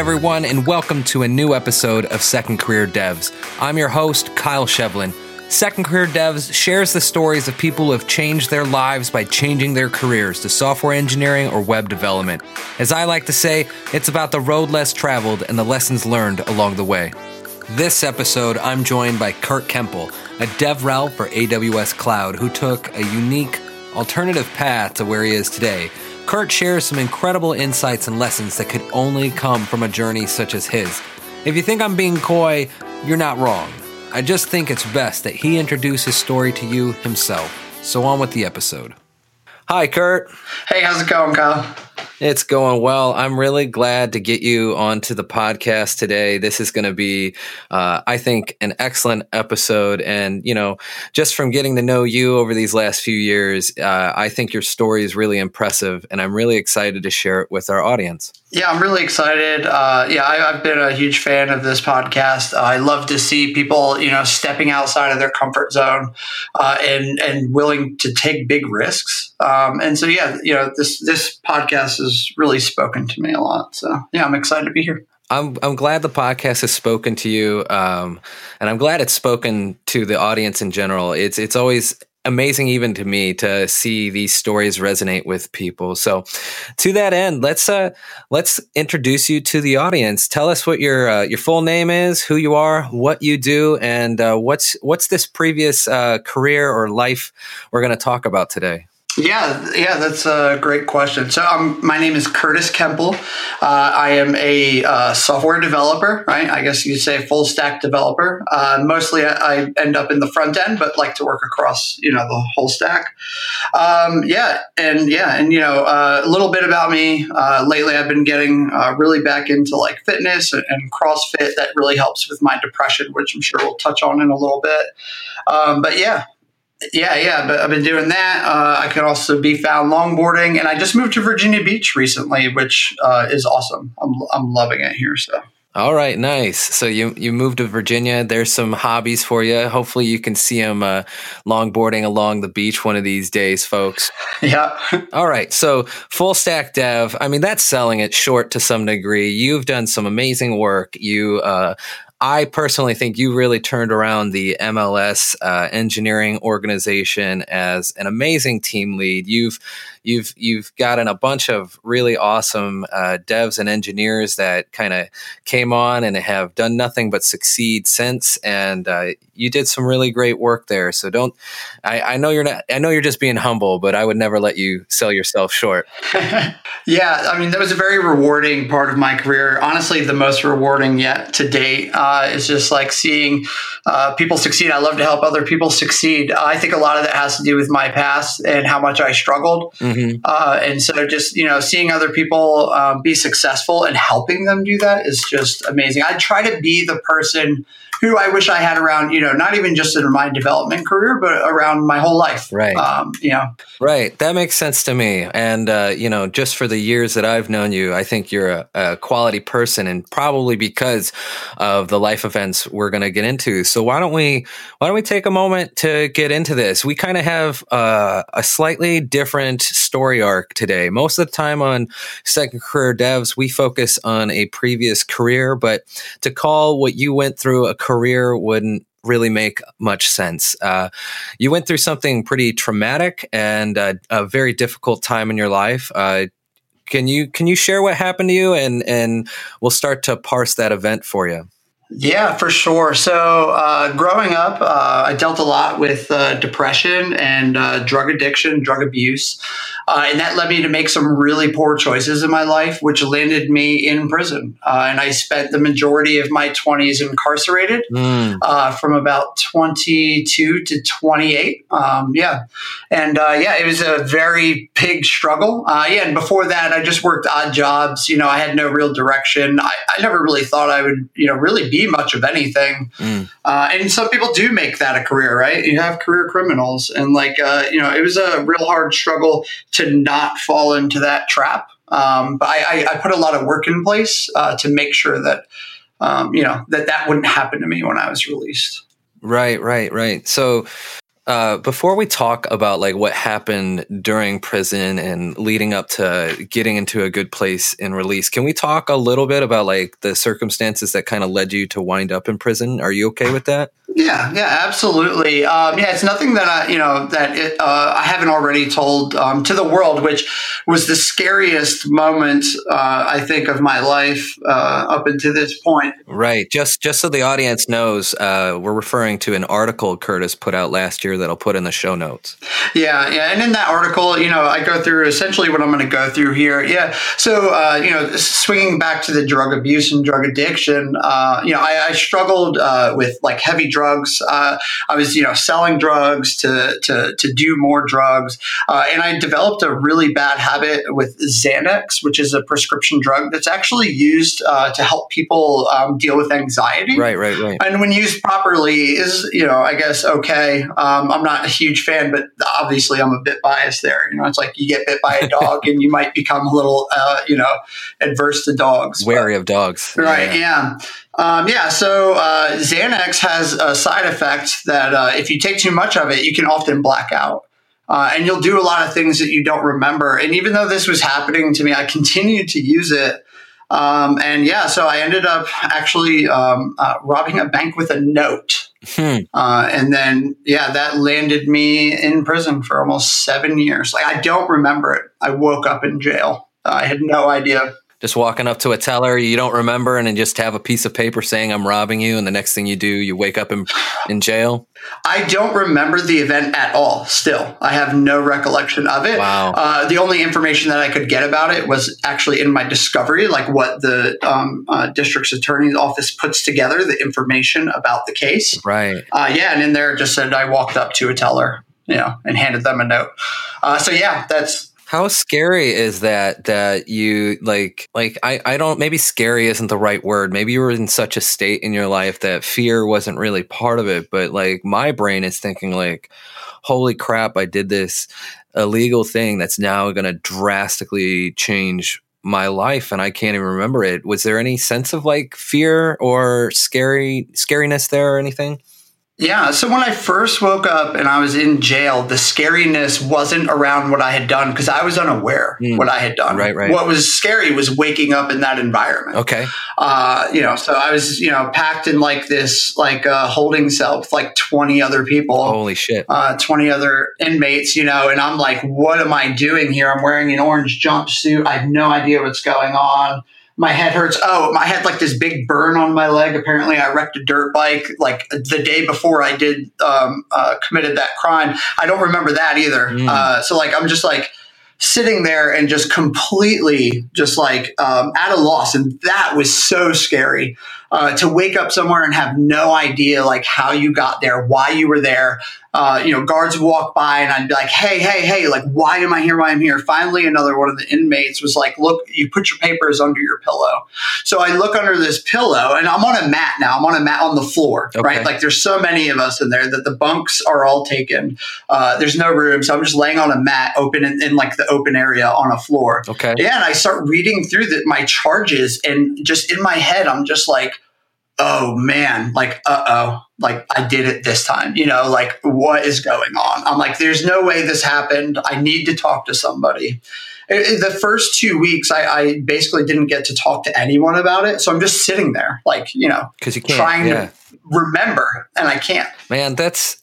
Everyone, and welcome to a new episode of Second Career Devs. I'm your host, Kyle Shevlin. Second Career Devs shares the stories of people who have changed their lives by changing their careers to software engineering or web development. As I like to say, it's about the road less traveled and the lessons learned along the way. This episode, I'm joined by Kurt Kemple, a DevRel for AWS Cloud who took a unique alternative path to where he is today Kurt shares some incredible insights and lessons that could only come from a journey such as his. If you think I'm being coy, you're not wrong. I just think it's best that he introduce his story to you himself. So on with the episode. Hi, Kurt. Hey, how's it going, Kyle? It's going well. I'm really glad to get you onto the podcast today. This is going to be, uh, I think, an excellent episode. And, you know, just from getting to know you over these last few years, uh, I think your story is really impressive. And I'm really excited to share it with our audience. Yeah, I'm really excited. Uh, yeah, I, have been a huge fan of this podcast. Uh, I love to see people, you know, stepping outside of their comfort zone uh, and and willing to take big risks. Um, and so, yeah, you know, this this podcast has really spoken to me a lot. So, yeah, I'm excited to be here. I'm I'm glad the podcast has spoken to you, um, and I'm glad it's spoken to the audience in general. It's it's always amazing even to me to see these stories resonate with people. So to that end let's uh let's introduce you to the audience. Tell us what your uh, your full name is who you are what you do and uh, what's what's this previous uh, career or life we're going to talk about today yeah, yeah, that's a great question. So, um, my name is Curtis Kemple. Uh, I am a uh, software developer, right? I guess you'd say full stack developer. Uh, mostly, I, I, end up in the front end, but like to work across, you know, the whole stack. Um, yeah, and yeah, and you know, uh, a little bit about me. Uh, lately, I've been getting uh, really back into like fitness and, and, CrossFit. That really helps with my depression, which I'm sure we'll touch on in a little bit. Um, but yeah, yeah, yeah, but I've been doing that. Uh, I can also be found longboarding, and I just moved to Virginia Beach recently, which uh, is awesome. I'm I'm loving it here. So. All right, nice. So you you moved to Virginia. There's some hobbies for you. Hopefully, you can see them uh, longboarding along the beach one of these days, folks. Yeah. All right. So full stack dev. I mean, that's selling it short to some degree. You've done some amazing work. You uh, I personally think you really turned around the MLS uh, engineering organization as an amazing team lead. You've you've you've gotten a bunch of really awesome uh, devs and engineers that kind of came on and have done nothing but succeed since. And uh, you did some really great work there. So don't. I, I, know you're not. I know you're just being humble, but I would never let you sell yourself short. yeah, I mean that was a very rewarding part of my career. Honestly, the most rewarding yet to date uh, is just like seeing uh, people succeed. I love to help other people succeed. I think a lot of that has to do with my past and how much I struggled. Mm-hmm. Mm-hmm. Uh, and so just, you know, seeing other people um, be successful and helping them do that is just amazing. I try to be the person who I wish I had around, you know, not even just in my development career, but around my whole life. Right. Um, you know, right. That makes sense to me. And, uh, you know, just for the years that I've known you, I think you're a, a quality person and probably because of the life events we're going to get into. So why don't we, why don't we take a moment to get into this? We kind of have uh, a slightly different story arc today. Most of the time on second career devs, we focus on a previous career, but to call what you went through a career wouldn't really make much sense. Uh, you went through something pretty traumatic and uh, a very difficult time in your life. Uh, can you can you share what happened to you and and we'll start to parse that event for you? Yeah, for sure. So, uh, growing up, uh, I dealt a lot with uh, depression and uh, drug addiction, drug abuse. Uh, and that led me to make some really poor choices in my life, which landed me in prison. Uh, and I spent the majority of my 20s incarcerated mm. from about 22 to 28. Um, yeah. And yeah, it was a very big struggle. yeah. And before that, I just worked odd jobs. You know, I had no real direction. I, I never really thought I would, you know, really be much of anything. Mm. Uh, and some people do make that a career, right? You have career criminals. And like, uh, you know, it was a real hard struggle to not fall into that trap. Um, but I, I, I, put a lot of work in place uh, to make sure that, um, you know, that that wouldn't happen to me when I was released. Right, right, right. So, Uh, before we talk about like what happened during prison and leading up to getting into a good place in release, can we talk a little bit about like the circumstances that kind of led you to wind up in prison? Are you okay with that? Yeah, yeah, absolutely. Um, yeah, it's nothing that I, you know, that it, uh, I haven't already told um, to the world, which was the scariest moment uh, I think of my life uh, up until this point. Right. Just just so the audience knows, uh, we're referring to an article Curtis put out last year that I'll put in the show notes. Yeah, yeah, and in that article, you know, I go through essentially what I'm going to go through here. Yeah, so uh, you know, swinging back to the drug abuse and drug addiction, uh, you know, I, I struggled with like heavy drugs drugs. Uh, I was, you know, selling drugs to to to do more drugs, uh, and I developed a really bad habit with Xanax, which is a prescription drug that's actually used uh, to help people um, deal with anxiety. Right, right, right. And when used properly, is you know, I guess okay. Um, I'm not a huge fan, but obviously I'm a bit biased there. You know, it's like you get bit by a dog, and you might become a little, uh, you know, adverse to dogs, wary but, of dogs. Right. Yeah. yeah. Um, yeah, so uh, Xanax has a side effect that uh, if you take too much of it, you can often black out. Uh, and you'll do a lot of things that you don't remember. And even though this was happening to me, I continued to use it. Um, and yeah, so I ended up actually um, uh, robbing a bank with a note. Hmm. Uh, and then, yeah, that landed me in prison for almost seven years. Like, I don't remember it. I woke up in jail. I had no idea just walking up to a teller you don't remember and then just have a piece of paper saying I'm robbing you and the next thing you do you wake up in in jail? I don't remember the event at all. Still, I have no recollection of it. Wow. Uh, the only information that I could get about it was actually in my discovery, like what the um, uh, district's attorney's office puts together, the information about the case. Right. Uh, yeah, and in there it just said I walked up to a teller, you know, and handed them a note. Uh, so yeah, that's how scary is that that you like like I, I don't maybe scary isn't the right word. Maybe you were in such a state in your life that fear wasn't really part of it, but like my brain is thinking like holy crap, I did this illegal thing that's now going to drastically change my life and I can't even remember it. Was there any sense of like fear or scary scariness there or anything? Yeah. So when I first woke up and I was in jail, the scariness wasn't around what I had done because I was unaware mm. what I had done. Right, right. What was scary was waking up in that environment. Okay. Uh, you know, so I was, you know, packed in like this, like a uh, holding cell with like 20 other people. Holy shit. Uh, 20 other inmates, you know, and I'm like, what am I doing here? I'm wearing an orange jumpsuit. I have no idea what's going on my head hurts. Oh, I had like this big burn on my leg. Apparently, I wrecked a dirt bike like the day before I did um, uh, committed that crime. I don't remember that either. Mm. Uh, so like, I'm just like sitting there and just completely just like um, at a loss, and that was so scary uh, to wake up somewhere and have no idea like how you got there, why you were there. Uh, you know, guards walk by and I'd be like, hey, hey, hey, like, why am I here? Why I'm here? Finally, another one of the inmates was like, look, you put your papers under your pillow. So I look under this pillow and I'm on a mat now. I'm on a mat on the floor, okay. right? Like, there's so many of us in there that the bunks are all taken. Uh, there's no room. So I'm just laying on a mat open in, in, like the open area on a floor. Okay. Yeah. And I start reading through the, my charges and just in my head, I'm just like, oh man, like, uh oh, like I did it this time. You know, like what is going on? I'm like, there's no way this happened. I need to talk to somebody. It, the first two weeks, I, I, basically didn't get to talk to anyone about it. So I'm just sitting there, like, you know, because you can't, trying yeah. to remember and I can't. Man, that's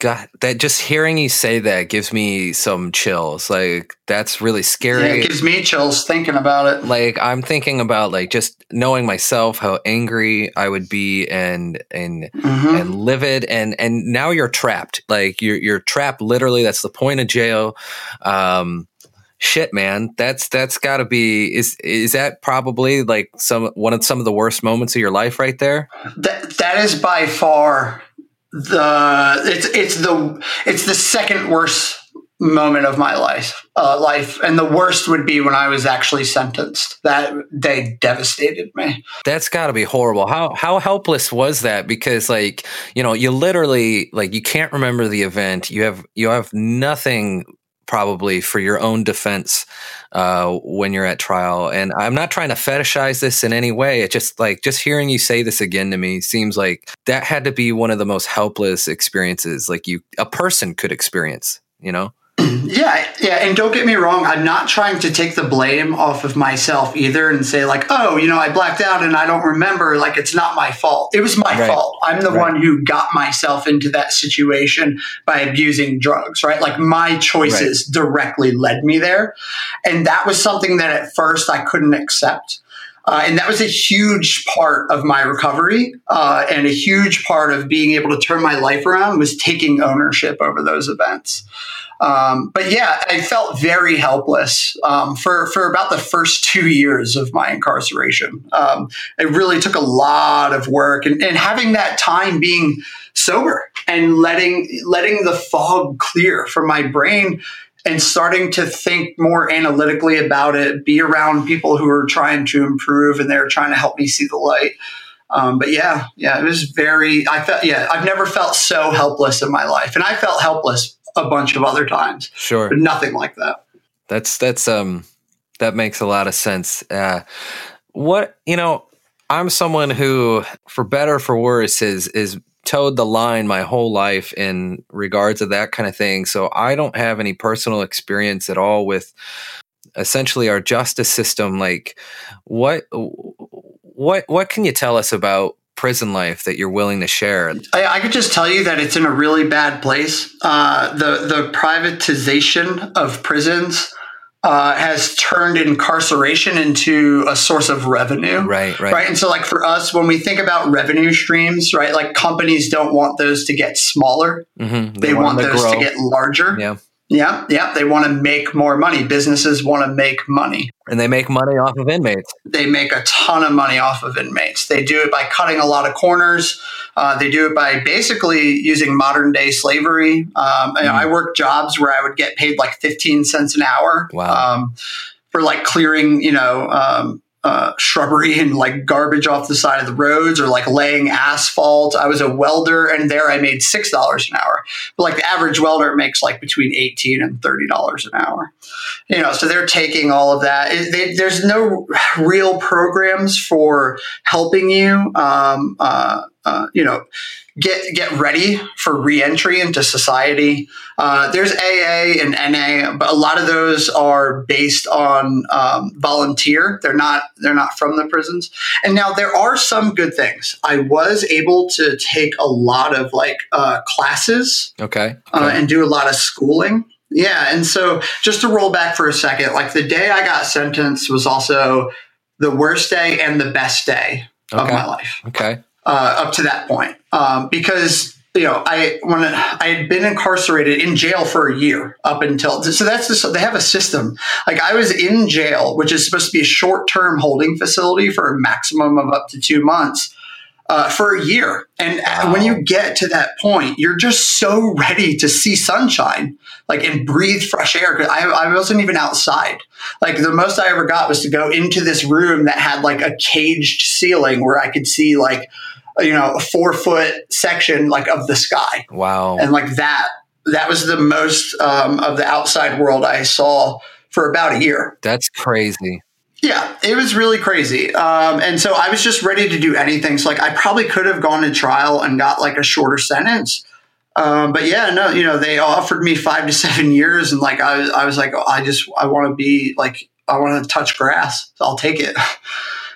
God, that just hearing you say that gives me some chills. Like that's really scary. Yeah, it gives me chills thinking about it. Like I'm thinking about like just knowing myself how angry I would be and and mm-hmm. and livid and and now you're trapped. Like you're you're trapped literally. That's the point of jail. Um, shit, man. That's that's got to be is is that probably like some one of some of the worst moments of your life right there? That that is by far the it's it's the it's the second worst moment of my life uh, life. And the worst would be when i was actually sentenced. That they devastated me. That's got to be horrible. How how helpless was that? Because like you know you literally like you can't remember the event. You have you have nothing probably for your own defense uh, when you're at trial. And I'm not trying to fetishize this in any way. It just like just hearing you say this again to me seems like that had to be one of the most helpless experiences like you a person could experience. You know. Yeah, yeah, and don't get me wrong, I'm not trying to take the blame off of myself either and say like, "Oh, you know, I blacked out and I don't remember, like it's not my fault." It was my right. fault. I'm the right. one who got myself into that situation by abusing drugs, right? Like my choices right. directly led me there. And that was something that at first I couldn't accept. Uh, and that was a huge part of my recovery uh, and a huge part of being able to turn my life around was taking ownership over those events. Um, but yeah, I felt very helpless um, for for about the first two years of my incarceration. Um, it really took a lot of work, and, and having that time being sober and letting letting the fog clear from my brain and starting to think more analytically about it, be around people who are trying to improve and they're trying to help me see the light. Um, but yeah, yeah, it was very, I felt, yeah, I've never felt so helpless in my life. And I felt helpless a bunch of other times. Sure. But nothing like that. That's, that's, um, that makes a lot of sense. Uh, what, you know, I'm someone who, for better for worse, is, is toed the line my whole life in regards to that kind of thing. So I don't have any personal experience at all with essentially our justice system. Like, what, what, what can you tell us about prison life that you're willing to share? I, I, could just tell you that it's in a really bad place. Uh, the the privatization of prisons uh, has turned incarceration into a source of revenue. Right, right. Right. And so, like, for us, when we think about revenue streams, right, like companies don't want those to get smaller, mm-hmm. they, they, want, want those grow. to get larger. Yeah. Yeah, yeah. They want to make more money. Businesses want to make money. And they make money off of inmates. They make a ton of money off of inmates. They do it by cutting a lot of corners. Uh, they do it by basically using modern day slavery. Um, mm. I worked jobs where I would get paid like 15 cents an hour wow. um, for like clearing, you know, um, uh, shrubbery and like garbage off the side of the roads or like laying asphalt. I was a welder and there I made $6 an hour. But like the average welder makes like between 18 and $30 an hour. You know, so they're taking all of that. It, they, there's no real programs for helping you, um, uh, uh, you know, get get ready for reentry into society. Uh, there's AA and NA, but a lot of those are based on um, volunteer. They're not they're not from the prisons. And now there are some good things. I was able to take a lot of like uh, classes, okay, uh, and do a lot of schooling. Yeah, and so just to roll back for a second, like the day I got sentenced was also the worst day and the best day okay. of my life. Okay uh, up to that point um, because you know I when I had been incarcerated in jail for a year up until so that's just, they have a system like I was in jail which is supposed to be a short term holding facility for a maximum of up to two months. Uh, for a year. And wow. when you get to that point, you're just so ready to see sunshine, like and breathe fresh air. Cause I, I wasn't even outside. Like the most I ever got was to go into this room that had like a caged ceiling where I could see like you know, a four foot section like of the sky. Wow. And like that, that was the most um, of the outside world I saw for about a year. That's crazy. Yeah, it was really crazy. Um, and so I was just ready to do anything. So like I probably could have gone to trial and got like a shorter sentence. Um, but yeah, no, you know, they offered me five to seven years, and like I was, I was like, oh, I just, I want to be like, I want to touch grass. So I'll take it.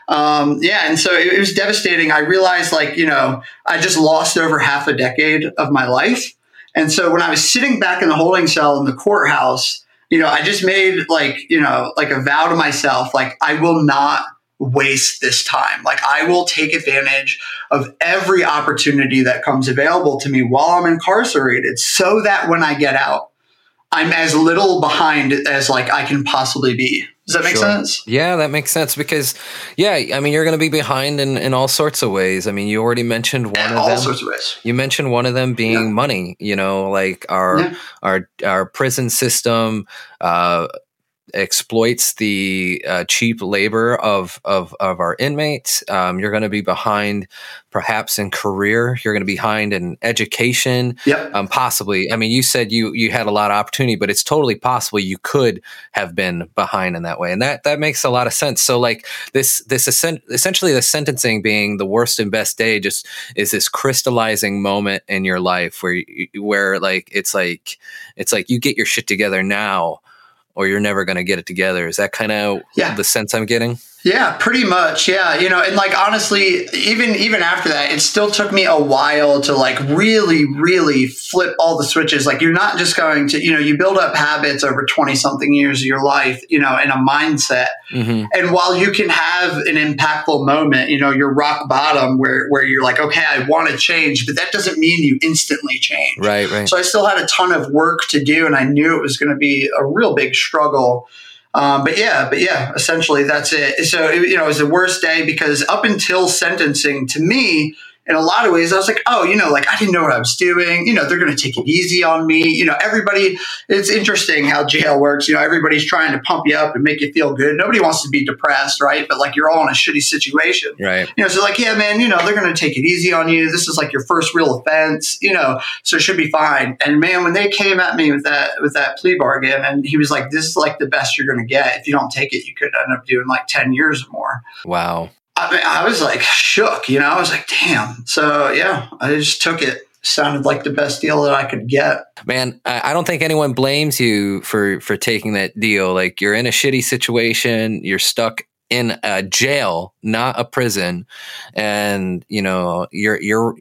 Um, yeah, and so it, it was devastating. I realized, like, you know, I just lost over half a decade of my life. And so when I was sitting back in the holding cell in the courthouse, you know, I just made like, you know, like a vow to myself, like, I will not waste this time. Like, I will take advantage of every opportunity that comes available to me while I'm incarcerated so that when I get out, I'm as little behind as like I can possibly be. Does that make sure. sense? Yeah, that makes sense because, yeah, I mean, you're going to be behind in, in all sorts of ways. I mean, you already mentioned one of all them. All sorts of ways. You mentioned one of them being yeah. money. You know, like our yeah. our our prison system. Uh, exploits the uh, cheap labor of of, of our inmates. Um, you're going to be behind, perhaps in career. You're going to be behind in education. Yep. Um, possibly. I mean, you said you you had a lot of opportunity, but it's totally possible you could have been behind in that way, and that that makes a lot of sense. So, like this this essentially the sentencing being the worst and best day just is this crystallizing moment in your life where you, where like it's like it's like you get your shit together now or you're never going to get it together. Is that kind of yeah. the sense I'm getting? Yeah, pretty much. Yeah, you know, and like honestly, even even after that, it still took me a while to like really, really flip all the switches. Like you're not just going to, you know, you build up habits over twenty something years of your life, you know, and a mindset. Mm-hmm. And while you can have an impactful moment, you know, you're rock bottom where where you're like, okay, I want to change, but that doesn't mean you instantly change. Right, right. So I still had a ton of work to do, and I knew it was going to be a real big struggle. Um, but yeah, but yeah, essentially that's it. So, you know, it was the worst day because up until sentencing to me, in a lot of ways, I was like, oh, you know, like I didn't know what I was doing. You know, they're going to take it easy on me. You know, everybody, it's interesting how jail works. You know, everybody's trying to pump you up and make you feel good. Nobody wants to be depressed, right? But like you're all in a shitty situation. Right. You know, so like, yeah, man, you know, they're going to take it easy on you. This is like your first real offense, you know, so it should be fine. And man, when they came at me with that, with that plea bargain and he was like, this is like the best you're going to get. If you don't take it, you could end up doing like 10 years or more. Wow. I, mean, I was like shook, you know, I was like, damn. So yeah, I just took it. Sounded like the best deal that I could get. Man, I don't think anyone blames you for for taking that deal. Like you're in a shitty situation, you're stuck in a jail, not a prison, and you know you're you're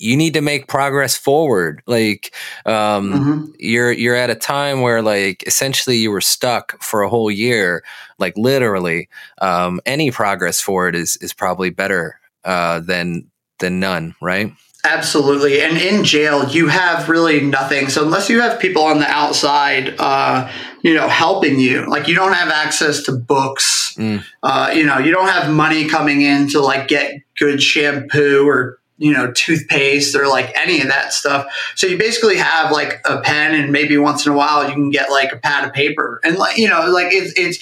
you need to make progress forward. Like um, mm-hmm. you're you're at a time where like essentially you were stuck for a whole year, like literally. Um, any progress forward is is probably better uh, than than none, right? Absolutely. And in jail, you have really nothing. So unless you have people on the outside, uh, you know, helping you, like you don't have access to books. Mm. Uh, you know, you don't have money coming in to like get good shampoo or you know, toothpaste or like any of that stuff. So you basically have like a pen and maybe once in a while you can get like a pad of paper. And like, you know, like it's, it's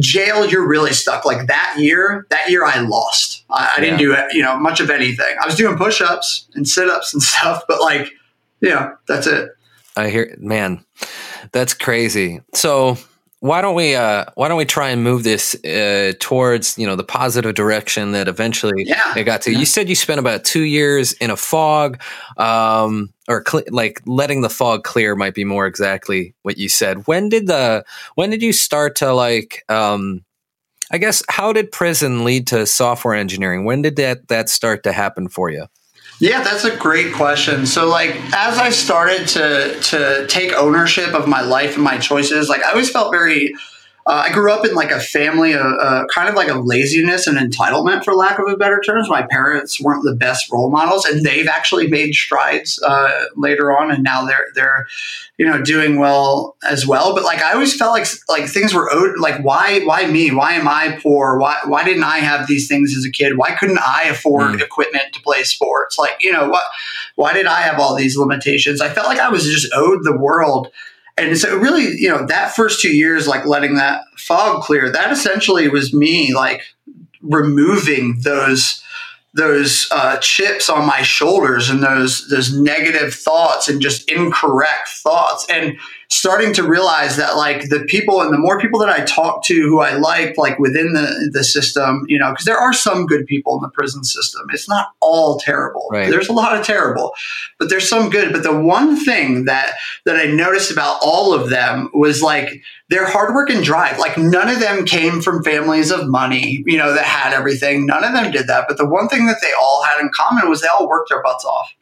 jail, you're really stuck. Like that year, that year I lost. I, I didn't do you know, much of anything. I was doing push ups and sit ups and stuff, but like, you know, that's it. I hear, man, that's crazy. So why don't we uh, why don't we try and move this uh, towards you know the positive direction that eventually yeah. it got to? Yeah. You said you spent about two years in a fog, um, or cl- like letting the fog clear might be more exactly what you said. When did the when did you start to like? Um, I guess how did prison lead to software engineering? When did that that start to happen for you? Yeah, that's a great question. So like as I started to to take ownership of my life and my choices, like I always felt very uh, I grew up in like a family, of, uh, kind of like a laziness and entitlement, for lack of a better terms. My parents weren't the best role models, and they've actually made strides uh, later on, and now they're they're you know doing well as well. But like I always felt like like things were owed. Like why why me? Why am I poor? Why why didn't I have these things as a kid? Why couldn't I afford mm. equipment to play sports? Like you know what? Why did I have all these limitations? I felt like I was just owed the world and so really, you know, that first two years, like letting that fog clear, that essentially was me like removing those those uh, chips on my shoulders and those those negative thoughts and just incorrect thoughts. And starting to realize that like the people and the more people that I talk to who I like like within the the system you know because there are some good people in the prison system it's not all terrible right. there's a lot of terrible but there's some good but the one thing that that I noticed about all of them was like their hard work and drive. Like none of them came from families of money, you know, that had everything. None of them did that. But the one thing that they all had in common was they all worked their butts off.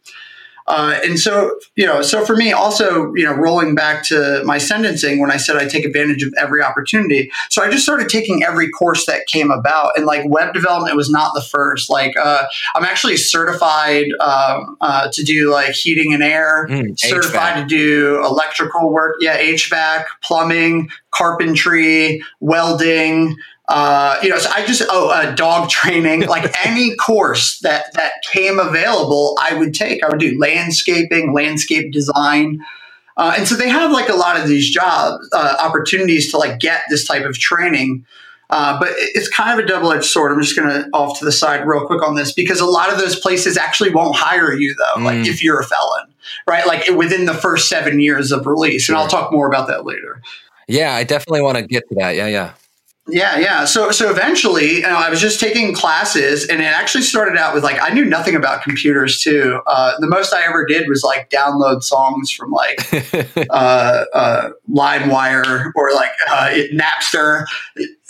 Uh, and so, you know, so for me, also, you know, rolling back to my sentencing when I said I take advantage of every opportunity. So I just started taking every course that came about, and like web development was not the first. Like, uh, I'm actually certified um, uh, to do like heating and air, mm, certified HVAC. to do electrical work, yeah, HVAC, plumbing, carpentry, welding uh, you know, so I just oh, uh, dog training, like any course that that came available, I would take. I would do landscaping, landscape design. Uh, and so they have like a lot of these jobs uh, opportunities to like get this type of training. Uh, but it's kind of a double edged sword. I'm just going to off to the side real quick on this because a lot of those places actually won't hire you though, mm. like if you're a felon, right? Like within the first seven years of release. Sure. And I'll talk more about that later. Yeah, I definitely want to get to that. Yeah, yeah. Yeah, yeah. So, so eventually, you know, I was just taking classes, and it actually started out with like I knew nothing about computers too. Uh, the most I ever did was like download songs from like uh, uh, LimeWire or like uh, Napster.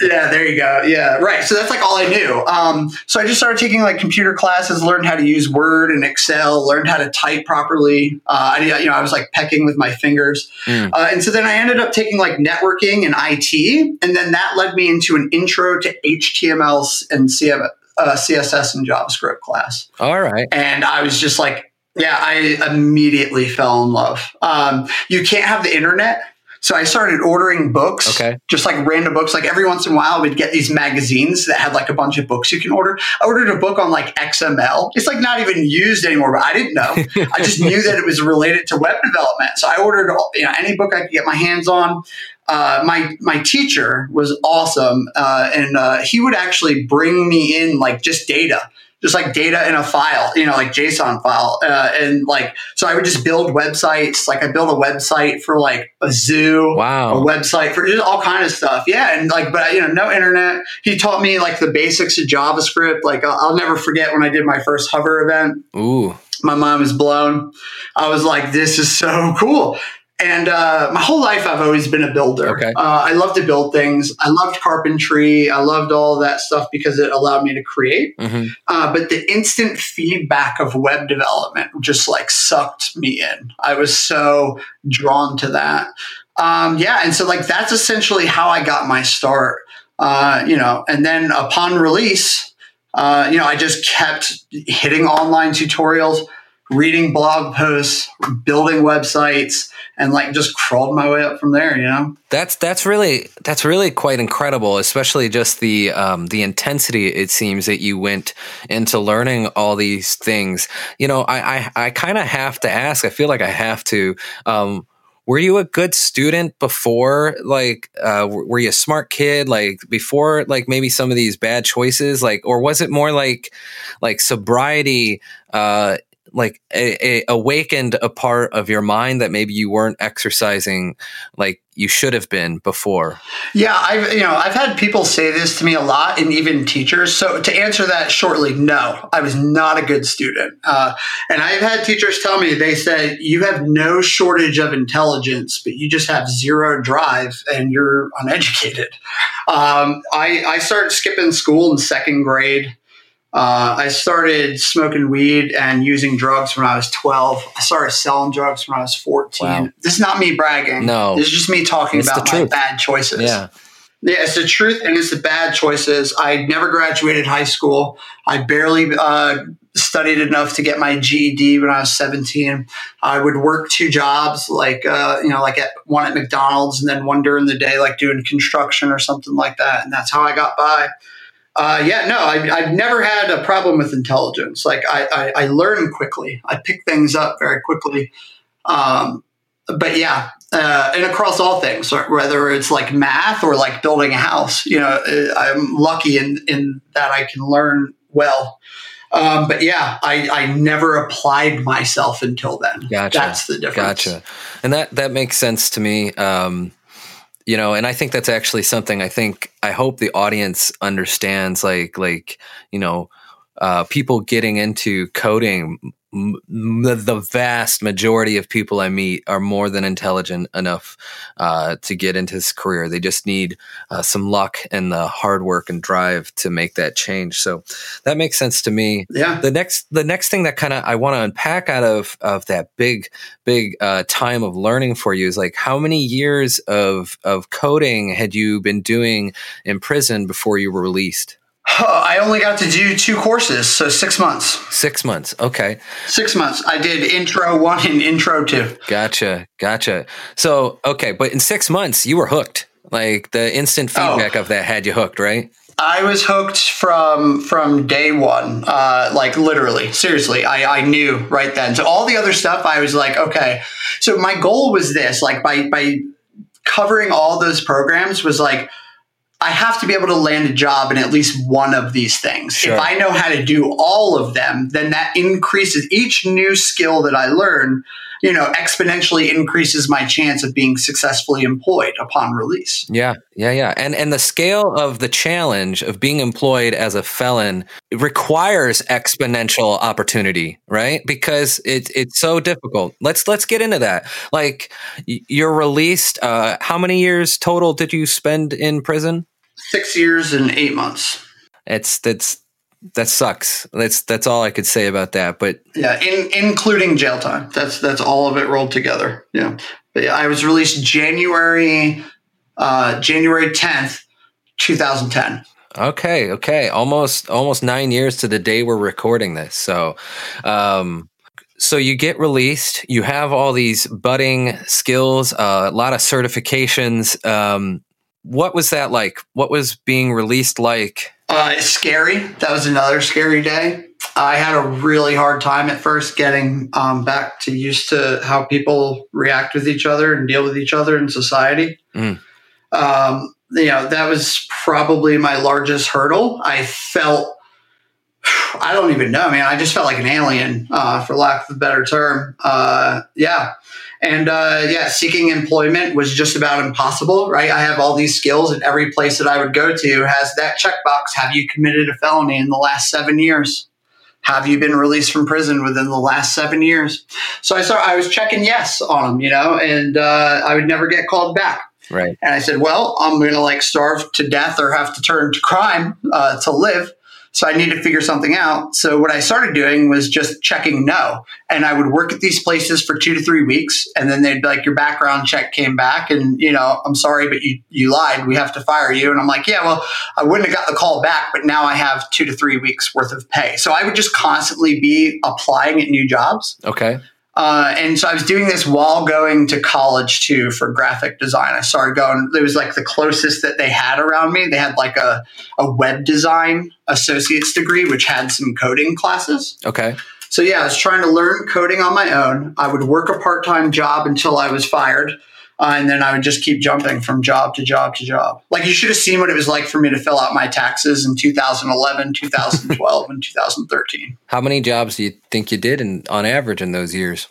Yeah, there you go. Yeah, right. So that's like all I knew. Um, so I just started taking like computer classes, learned how to use Word and Excel, learned how to type properly. Uh, I, you know, I was like pecking with my fingers, mm. uh, and so then I ended up taking like networking and IT, and then that led me into an intro to HTML and CM, uh, CSS and JavaScript class. All right, and I was just like, yeah, I immediately fell in love. Um, you can't have the internet so I started ordering books, okay. just like random books. Like every once in a while, we'd get these magazines that had like a bunch of books you can order. I ordered a book on like XML. It's like not even used anymore, but I didn't know. I just knew that it was related to web development. So I ordered you know, any book I could get my hands on. Uh, my my teacher was awesome, uh, and uh, he would actually bring me in like just data just like data in a file, you know, like JSON file. Uh, and like, so I would just build websites. Like I built a website for like a zoo, wow, a website for just all kind of stuff. Yeah. And like, but you know, no internet. He taught me like the basics of JavaScript. Like I'll, I'll never forget when I did my first hover event. Ooh. My mind was blown. I was like, this is so cool. And uh, my whole life, I've always been a builder. Okay. Uh, I love to build things. I loved carpentry. I loved all that stuff because it allowed me to create. Mm-hmm. Uh, but the instant feedback of web development just like sucked me in. I was so drawn to that. Um, yeah, and so like that's essentially how I got my start. Uh, you know, and then upon release, uh, you know, I just kept hitting online tutorials, reading blog posts, building websites and like just crawled my way up from there you know? That's that's really that's really quite incredible especially just the um, the intensity it seems that you went into learning all these things. You know i i, I kind of have to ask i feel like i have to um, were you a good student before like uh, were you a smart kid like before like maybe some of these bad choices? Like or was it more like like sobriety uh, like a, a awakened a part of your mind that maybe you weren't exercising like you should have been before. Yeah i've you know i've had people say this to me a lot and even teachers. So to answer that shortly no i was not a good student. Uh, and i've had teachers tell me they said you have no shortage of intelligence but you just have zero drive and you're uneducated. Um, I, I started skipping school in second grade uh, I started smoking weed and using drugs when I was 12. I started selling drugs when I was 14. Wow. This is not me bragging. No. This is just me talking it's about my bad choices. Yeah. Yeah, it's the truth and it's the bad choices. I never graduated high school. I barely uh, studied enough to get my GED when I was 17. I would work two jobs, like, uh, you know, like at one at McDonald's and then one during the day, like doing construction or something like that. And that's how I got by. Uh, yeah, no, I, have never had a problem with intelligence. Like I, I, I, learn quickly. I pick things up very quickly. Um, but yeah, uh, and across all things, whether it's like math or like building a house, you know, uh, I'm lucky in, in that I can learn well. Um, but yeah, I, I never applied myself until then. Gotcha. That's the difference. Gotcha. And that, that makes sense to me. Um, you know and i think that's actually something i think i hope the audience understands like like you know uh, people getting into coding the vast majority of people I meet are more than intelligent enough uh, to get into this career. They just need uh, some luck and the hard work and drive to make that change. So that makes sense to me. Yeah. The next, the next thing that kind of I want to unpack out of of that big, big uh, time of learning for you is like how many years of of coding had you been doing in prison before you were released? I only got to do two courses, so six months. Six months. Okay. Six months. I did intro one and intro two. Gotcha. Gotcha. So, okay. But in six months, you were hooked. Like the instant oh. feedback oh. of that had you hooked, right? I was hooked from from day one, uh, like literally, seriously. I, I knew right then. So all the other stuff, I was like, okay. So my goal was this, like by by covering all those programs, was like I have to be able to land a job in at least one of these things. Sure. If I know how to do all of them, then that increases each new skill that I learn you know, exponentially increases my chance of being successfully employed upon release. Yeah, yeah, yeah. And and the scale of the challenge of being employed as a felon requires exponential opportunity, right? Because it, it's so difficult. Let's let's get into that. Like you're released. Uh, how many years total did you spend in prison? Six years and eight months. It's that's that sucks. That's that's all I could say about that. But yeah, in, including jail time. That's that's all of it rolled together. Yeah, but yeah, I was released January uh, January tenth, two thousand ten. Okay, okay, almost almost nine years to the day we're recording this. So, um, so you get released. You have all these budding skills, uh, a lot of certifications. Um, what was that like? What was being released like? Uh, scary. That was another scary day. I had a really hard time at first getting um, back to used to how people react with each other and deal with each other in society. Mm. Um, you know, that was probably my largest hurdle. I felt, I don't even know, man. I just felt like an alien, uh, for lack of a better term. Uh, yeah. And uh, yeah, seeking employment was just about impossible, right? I have all these skills, and every place that I would go to has that checkbox Have you committed a felony in the last seven years? Have you been released from prison within the last seven years? So I started, I was checking yes on them, you know, and uh, I would never get called back. Right. And I said, well, I'm going to like starve to death or have to turn to crime uh, to live. So I need to figure something out. So what I started doing was just checking no. And I would work at these places for two to three weeks. And then they'd be like, your background check came back and, you know, I'm sorry, but you, you lied. We have to fire you. And I'm like, yeah, well, I wouldn't have got the call back, but now I have two to three weeks worth of pay. So I would just constantly be applying at new jobs. Okay. Uh, and so I was doing this while going to college too for graphic design. I started going, it was like the closest that they had around me. They had like a, a web design associate's degree, which had some coding classes. Okay. So yeah, I was trying to learn coding on my own. I would work a part time job until I was fired. Uh, and then I would just keep jumping from job to job to job. Like you should have seen what it was like for me to fill out my taxes in 2011, 2012, and 2013. How many jobs do you think you did in, on average in those years?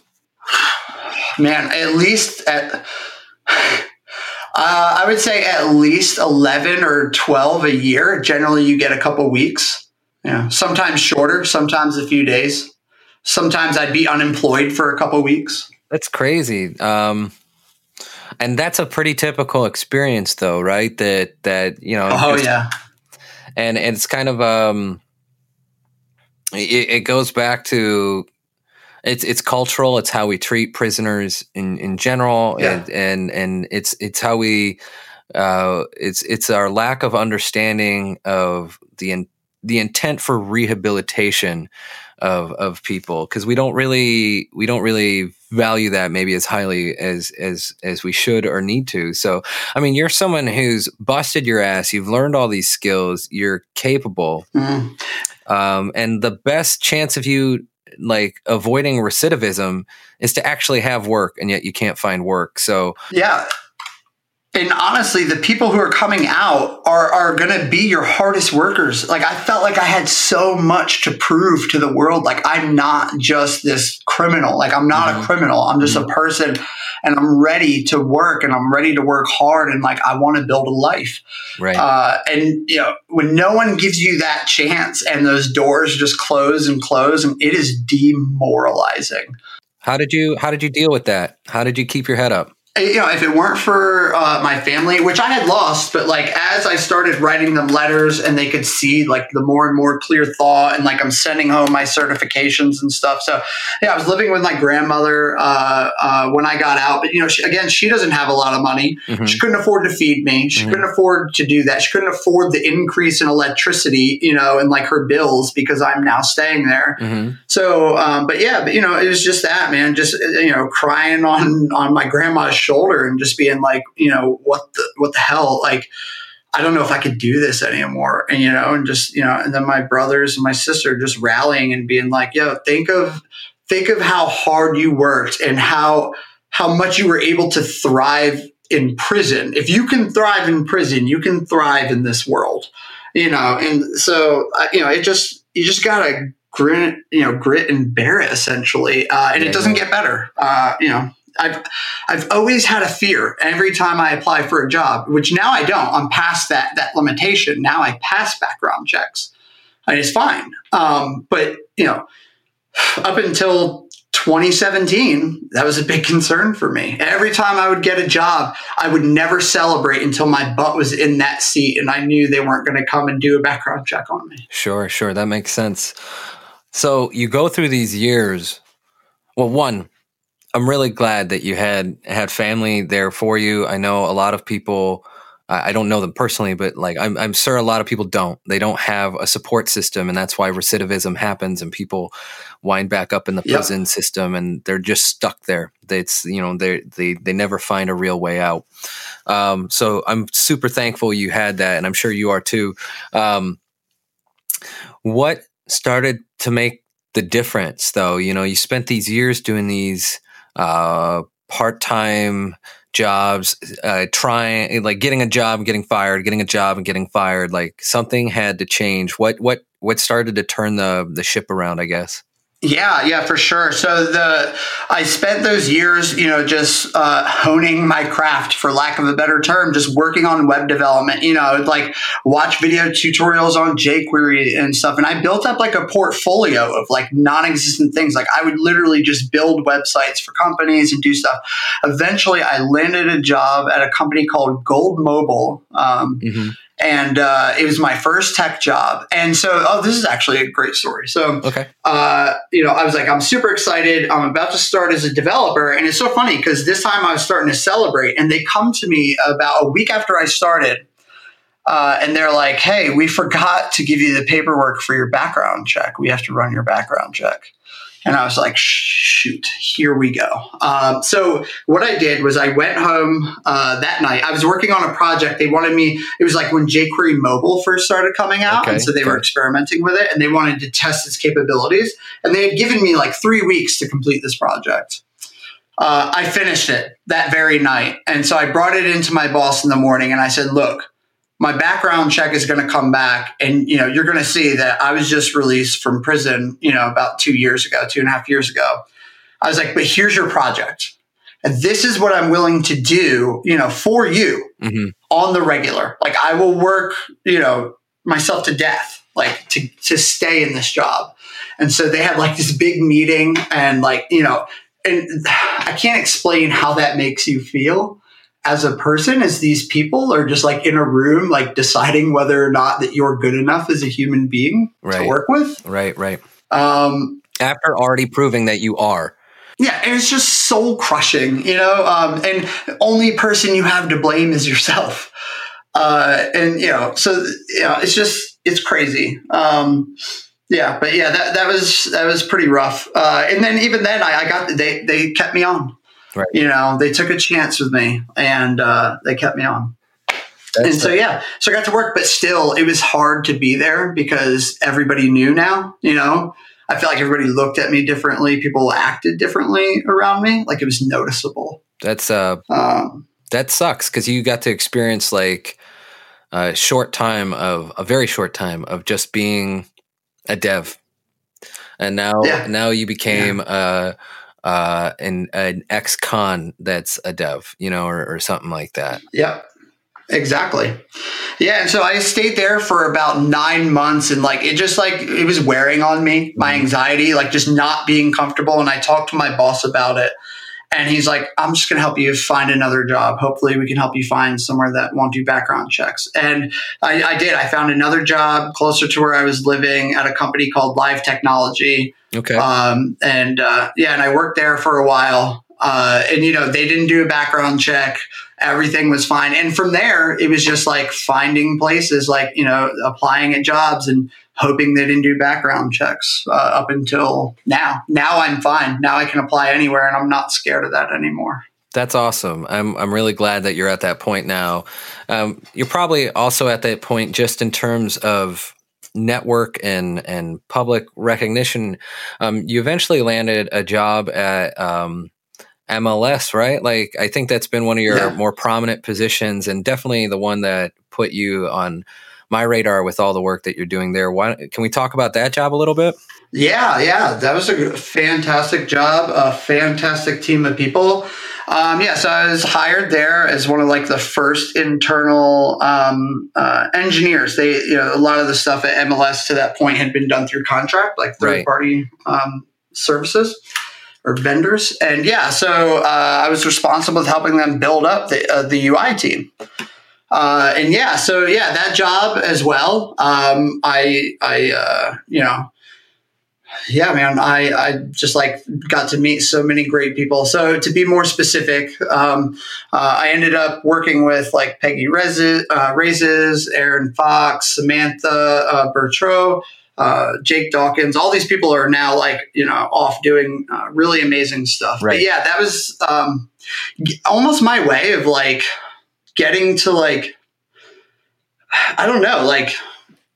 Man, at least at. Uh, I would say at least 11 or 12 a year. Generally, you get a couple weeks. Yeah. Sometimes shorter, sometimes a few days. Sometimes I'd be unemployed for a couple weeks. That's crazy. Um, and that's a pretty typical experience though right? That that you know oh yeah. And, and it's kind of um it, it goes back to it's it's cultural. It's how we treat prisoners in in general. Yeah. and, and and it's it's how we uh it's it's our lack of understanding of the in, the intent for rehabilitation of of people. Because we don't really we don't really value that maybe as highly as as as we should or need to. So i mean you're someone who's busted your ass. You've learned all these skills. You're capable. Mm um, and the best chance of you like avoiding recidivism is to actually have work and yet you can't find work. So yeah and honestly, the people who are coming out are, are going to be your hardest workers. Like, I felt like I had so much to prove to the world. Like, I'm not just this criminal. Like, I'm not mm-hmm. a criminal. I'm just mm-hmm. a person and I'm ready to work and I'm ready to work hard. And like, I want to build a life. Right. Uh, and, you know, when no one gives you that chance and those doors just close and close, and it is demoralizing. How did you, how did you deal with that? How did you keep your head up? You know, if it weren't for uh, my family, which I had lost, but like as I started writing them letters and they could see like the more and more clear thought and like I'm sending home my certifications and stuff. So yeah, I was living with my grandmother uh, uh, when I got out, but you know, she, again, she doesn't have a lot of money. Mm-hmm. She couldn't afford to feed me. She mm-hmm. couldn't afford to do that. She couldn't afford the increase in electricity, you know, and like her bills because I'm now staying there. Mm-hmm. So, um, but yeah, but you know, it was just that man, just you know, crying on on my grandma's shoulder and just being like, you know, what the what the hell? Like, I don't know if I could do this anymore. And, you know, and just, you know, and then my brothers and my sister just rallying and being like, yo, think of, think of how hard you worked and how, how much you were able to thrive in prison. If you can thrive in prison, you can thrive in this world, you know? And so, uh, you know, it just, you just gotta grit, you know, grit and bear it essentially. Uh, and yeah, it doesn't yeah. get better. Uh, you know, I've I've always had a fear every time I apply for a job, which now I don't. I'm past that that limitation. Now I pass background checks, and it's fine. Um, but you know, up until 2017, that was a big concern for me. Every time I would get a job, I would never celebrate until my butt was in that seat, and I knew they weren't going to come and do a background check on me. Sure, sure, that makes sense. So you go through these years. Well, one, I'm really glad that you had had family there for you. I know a lot of people. I don't know them personally, but like I'm, I'm sure a lot of people don't. They don't have a support system, and that's why recidivism happens, and people wind back up in the prison yep. system, and they're just stuck there. It's you know they they they never find a real way out. Um, so I'm super thankful you had that, and I'm sure you are too. Um, what started to make the difference, though? You know, you spent these years doing these uh, part time jobs, uh, trying like getting a job, getting fired, getting a job, and getting fired. Like something had to change. What what what started to turn the the ship around? I guess. Yeah, yeah, for sure. So the I spent those years, you know, just uh, honing my craft, for lack of a better term, just working on web development. You know, like watch video tutorials on jQuery and stuff, and I built up like a portfolio of like non-existent things. Like I would literally just build websites for companies and do stuff. Eventually, I landed a job at a company called Gold Mobile. Um, mm-hmm and uh, it was my first tech job. And so, oh, this is actually a great story. So, okay, uh, you know, I was like, I'm super excited. I'm about to start as a developer, and it's so funny because this time I was starting to celebrate, and they come to me about a week after I started. Uh, and they're like, "Hey, we forgot to give you the paperwork for your background check. We have to run your background check." And I was like, shoot, here we go. Um, so what I did was I went home uh, that night. I was working on a project. They wanted me, it was like when jQuery mobile first started coming out. Okay. And so they were experimenting with it and they wanted to test its capabilities. And they had given me like three weeks to complete this project. Uh, I finished it that very night. And so I brought it into my boss in the morning and I said, look, my background check is going to come back and you know you're going to see that i was just released from prison you know about two years ago two and a half years ago. I was like but here's your project. And this is what i'm willing to do you know for you mm-hmm. on the regular. Like i will work you know myself to death like to to stay in this job. And so they had like this big meeting and like you know and i can't explain how that makes you feel as a person as these people are just like in a room like deciding whether or not that you're good enough as a human being right. to work with. Right right. Um, after already proving that you are. Yeah and it's just soul crushing you know? Um, and only person you have to blame is yourself. Uh, and you know so you know it's just it's crazy. Um, yeah but yeah that, that was that was pretty rough. Uh, and then even then I, I got they they kept me on Right. You know, they took a chance with me and uh, they kept me on. That's and so, yeah, so I got to work, but still, it was hard to be there because everybody knew now, you know. I feel like everybody looked at me differently. People acted differently around me. Like it was noticeable. That's, uh, um, that sucks because you got to experience like a short time of, a very short time of just being a dev. And now, yeah. now you became, yeah. uh, uh, an, an ex-con that's a dev, you know, or, or something like that. Yeah, exactly. Yeah, and so I stayed there for about nine months, and like it just like it was wearing on me, my mm-hmm. anxiety, like just not being comfortable. And I talked to my boss about it, and he's like, I'm just going to help you find another job. Hopefully, we can help you find somewhere that won't do background checks. And I, I, did. I found another job closer to where I was living at a company called Live Technology. Okay. Um, and uh, yeah, and I worked there for a while. Uh, and, you know, they didn't do a background check. Everything was fine. And from there, it was just like finding places, like, you know, applying at jobs and hoping they didn't do background checks uh, up until now. Now I'm fine. Now I can apply anywhere and I'm not scared of that anymore. That's awesome. I'm I'm really glad that you're at that point now. Um, you're probably also at that point just in terms of network and and public recognition. Um, you eventually landed a job at um, MLS, right? Like I think that's been one of your yeah. more prominent positions, and definitely the one that put you on my radar with all the work that you're doing there. Why can we talk about that job a little bit? Yeah, yeah, that was a fantastic job, a fantastic team of people. Um, yeah, so I was hired there as one of like the first internal um, uh, engineers. They, you know, a lot of the stuff at MLS to that point had been done through contract, like third right. party um, services or vendors. And yeah, so uh, I was responsible with helping them build up the uh, the UI team. Uh, and yeah, so yeah, that job as well. Um, I, I, uh, you know, yeah, man, I, I just like got to meet so many great people. So to be more specific, um, uh, I ended up working with like Peggy Rayzis, uh, Rayzis Aaron Fox, Samantha uh, Bertreau, uh, Jake Dawkins. All these people are now like you know off doing uh, really amazing stuff. Right. But yeah, that was um, almost my way of like getting to like I don't know, like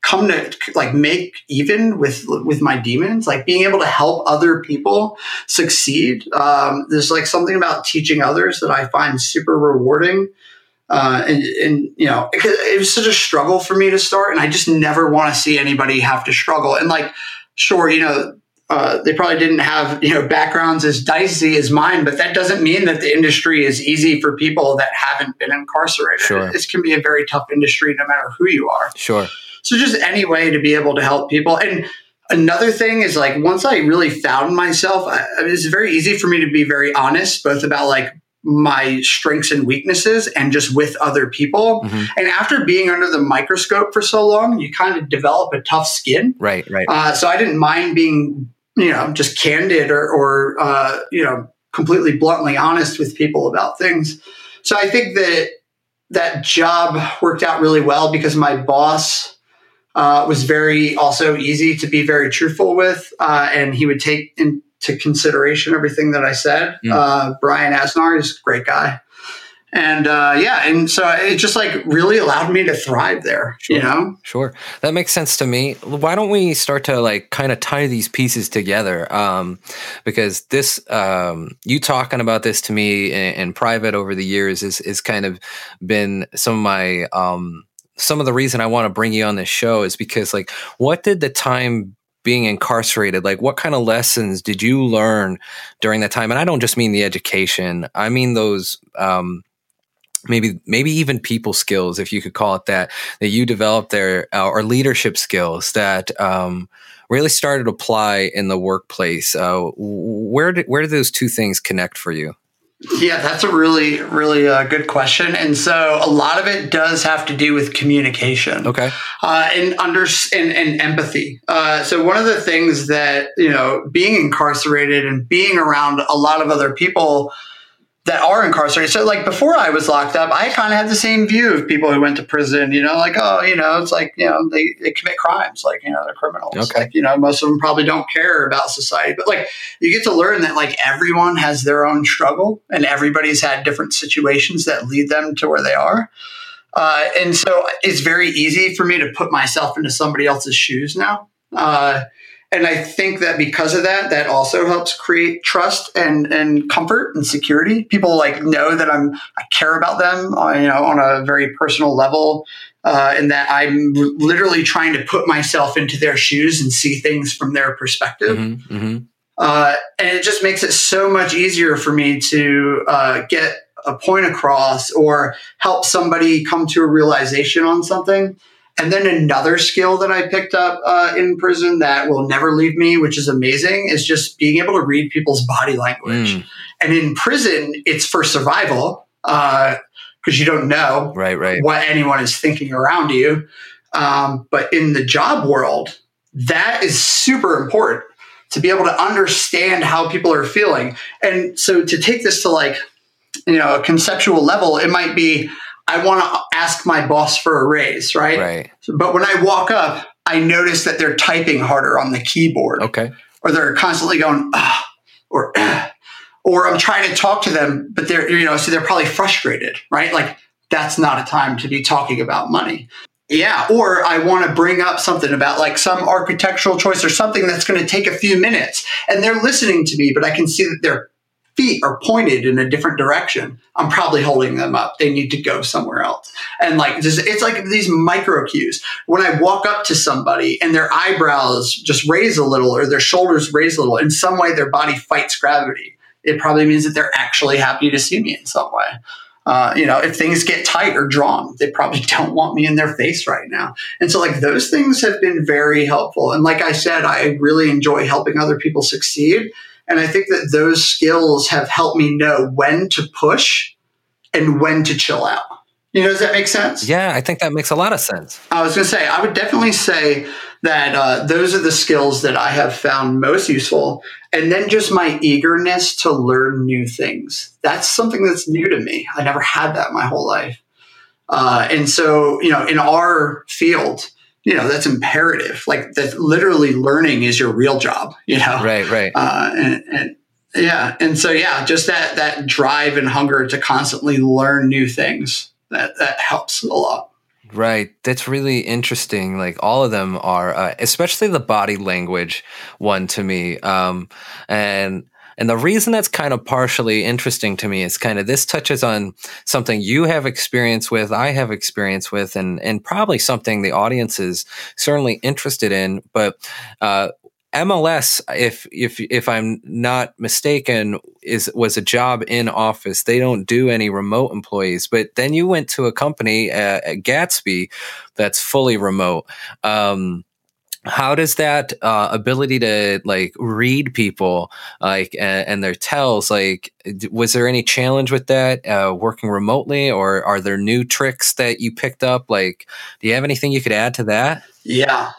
come to like make even with with my demons like being able to help other people succeed. Um, there's like something about teaching others that i find super rewarding uh, and, and you know it, it, was such a struggle for me to start and i just never want to see anybody have to struggle. And like sure you know uh, they probably didn't have you know backgrounds as dicey as mine, but that doesn't mean that the industry is easy for people that haven't been incarcerated. Sure. This can be a very tough industry, no matter who you are. Sure. So just any way to be able to help people. And another thing is like once I really found myself, I, it's very easy for me to be very honest, both about like my strengths and weaknesses and just with other people. Mm-hmm. And after being under the microscope for so long, you kind of develop a tough skin. Right, right. Uh, so I didn't mind being, you know, just candid or, or uh, you know, completely bluntly honest with people about things. So I think that that job worked out really well because my boss uh, was very also easy to be very truthful with, uh, and he would take into consideration everything that I said. Mm. Uh, Brian Asnar is a great guy, and uh, yeah, and so it just like really allowed me to thrive there. Sure. You know, sure, that makes sense to me. Why don't we start to like kind of tie these pieces together? Um, because this, um, you talking about this to me in, in private over the years is is kind of been some of my um some of the reason I want to bring you on this show is because like what did the time being incarcerated like what kind of lessons did you learn during that time? And I don't just mean the education. I mean those um maybe maybe even people skills if you could call it that that you developed there uh, or leadership skills that um really started to apply in the workplace. Uh, where did where do those two things connect for you yeah, that's a really, really uh, good question. And so a lot of it does have to do with communication. Okay. Uh, and under and, and empathy. Uh, so one of the things that you know, being incarcerated and being around a lot of other people that are incarcerated. So, like before I was locked up, I kind of had the same view of people who went to prison. You know, like oh, you know, it's like you know they, they commit crimes, like you know they're criminals. Okay. Like, you know, most of them probably don't care about society, but like you get to learn that like everyone has their own struggle, and everybody's had different situations that lead them to where they are. Uh, and so it's very easy for me to put myself into somebody else's shoes now. Uh, and I think that because of that, that also helps create trust and, and comfort and security. People like know that I'm I care about them, on, uh, you know, on a very personal level, uh, and that I'm literally trying to put myself into their shoes and see things from their perspective. Mm-hmm, mm-hmm. Uh, and it just makes it so much easier for me to uh, get a point across or help somebody come to a realization on something and then another skill that I picked up uh, in prison that will never leave me, which is amazing, is just being able to read people's body language. Mm. And in prison, it's for survival because uh, you don't know right, right. what anyone is thinking around you. Um, but in the job world, that is super important to be able to understand how people are feeling. And so to take this to like, you know, a conceptual level, it might be I want to ask my boss for a raise, right? Right. But when I walk up, I notice that they're typing harder on the keyboard. Okay. Or they're constantly going, ah, or ah, or I'm trying to talk to them, but they're, you know, so they're probably frustrated, right? Like that's not a time to be talking about money. Yeah. Or I want to bring up something about like some architectural choice or something that's going to take a few minutes and they're listening to me, but I can see that their feet are pointed in a different direction. I'm probably holding them up. They need to go somewhere else. And like, it's like these micro cues. When I walk up to somebody and their eyebrows just raise a little or their shoulders raise a little, in some way their body fights gravity. It probably means that they're actually happy to see me in some way. Uh, you know, if things get tight or drawn, they probably don't want me in their face right now. And so, like, those things have been very helpful. And like I said, I really enjoy helping other people succeed. And I think that those skills have helped me know when to push and when to chill out. You know, does that make sense? Yeah, I think that makes a lot of sense. I was going to say, I would definitely say that uh, those are the skills that I have found most useful. And then just my eagerness to learn new things. That's something that's new to me. I never had that my whole life. Uh, and so, you know, in our field, you know, that's imperative. Like that literally learning is your real job, you know? Right, right. Uh, and, and yeah. And so, yeah, just that, that drive and hunger to constantly learn new things that, that helps a lot. Right. That's really interesting. Like all of them are, uh, especially the body language one to me. Um, and, and the reason that's kind of partially interesting to me is kind of this touches on something you have experience with, I have experience with, and, and probably something the audience is certainly interested in. But, uh, MLS, if if if I'm not mistaken, is was a job in office. They don't do any remote employees. But then you went to a company uh, at Gatsby that's fully remote. Um, how does that uh, ability to like read people like and, and, their tells like was there any challenge with that uh, working remotely or are there new tricks that you picked up like do you have anything you could add to that yeah